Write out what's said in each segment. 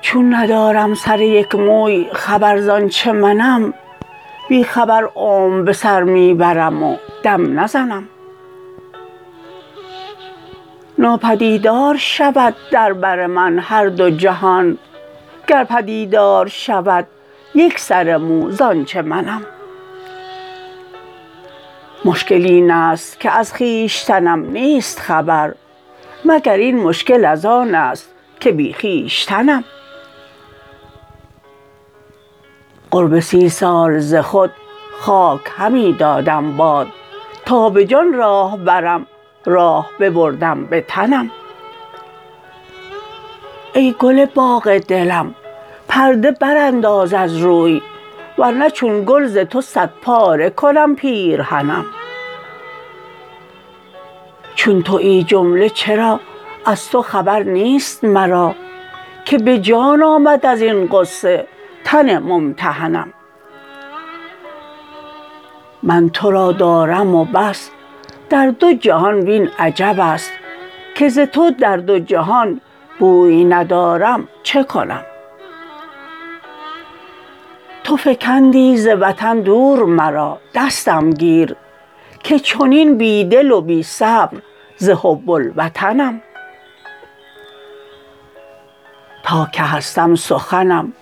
چون ندارم سر یک موی خبر زانچه منم بی خبر عمر به سر می برم و دم نزنم. ناپدیدار شود در بر من هر دو جهان گر پدیدار شود یک سر مو زانچه منم. مشکل اینست که از خویشتنم نیست خبر مگر این مشکل از آنست که بی خویشتنم. قرب سی سال ز خود خاک همی دادم باد تا به جان راه برم راه ببردم به تنم. ای گل باغ دلم پرده برانداز از روی ورنه چون گل ز تو صد پاره کنم پیرهنم. چون تویی جمله چرا از تو خبر نیست مرا که به جان آمد ازین غصه تن ممتحنم. من تو را دارم و بس در دو جهان وین عجبست که ز تو در دو جهان بوی ندارم چه کنم؟ تو فکندی ز وطن دور مرا دستم گیر که چنین بی دل و بی صبر ز حب الوطنم. تا که هستم سخنم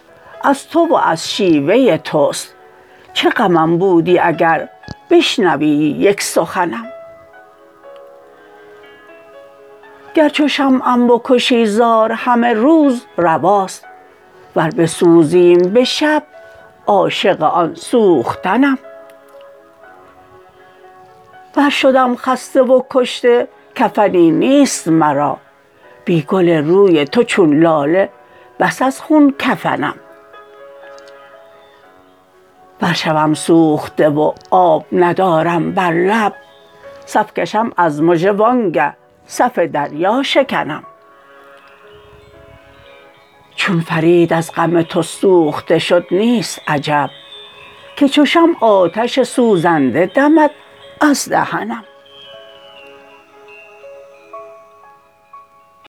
از تو و از شیوه توست چه غمم بودی اگر بشنوی یک سخنم. گر چو شمعم بکشی زار همه روز رواست ور بسوزیم به شب عاشق آن سوختنم. ور شدم خسته و کشته کفنی نیست مرا. بی گل روی تو چون لاله بس از خون کفنم. ور شوم سوخته و آب ندارم بر لب صف کشم از مژه وانگه صف دریا شکنم. چون فرید از غم تو سوخته شد نیست عجب که چو شمع آتش سوزنده دمد از دهنم.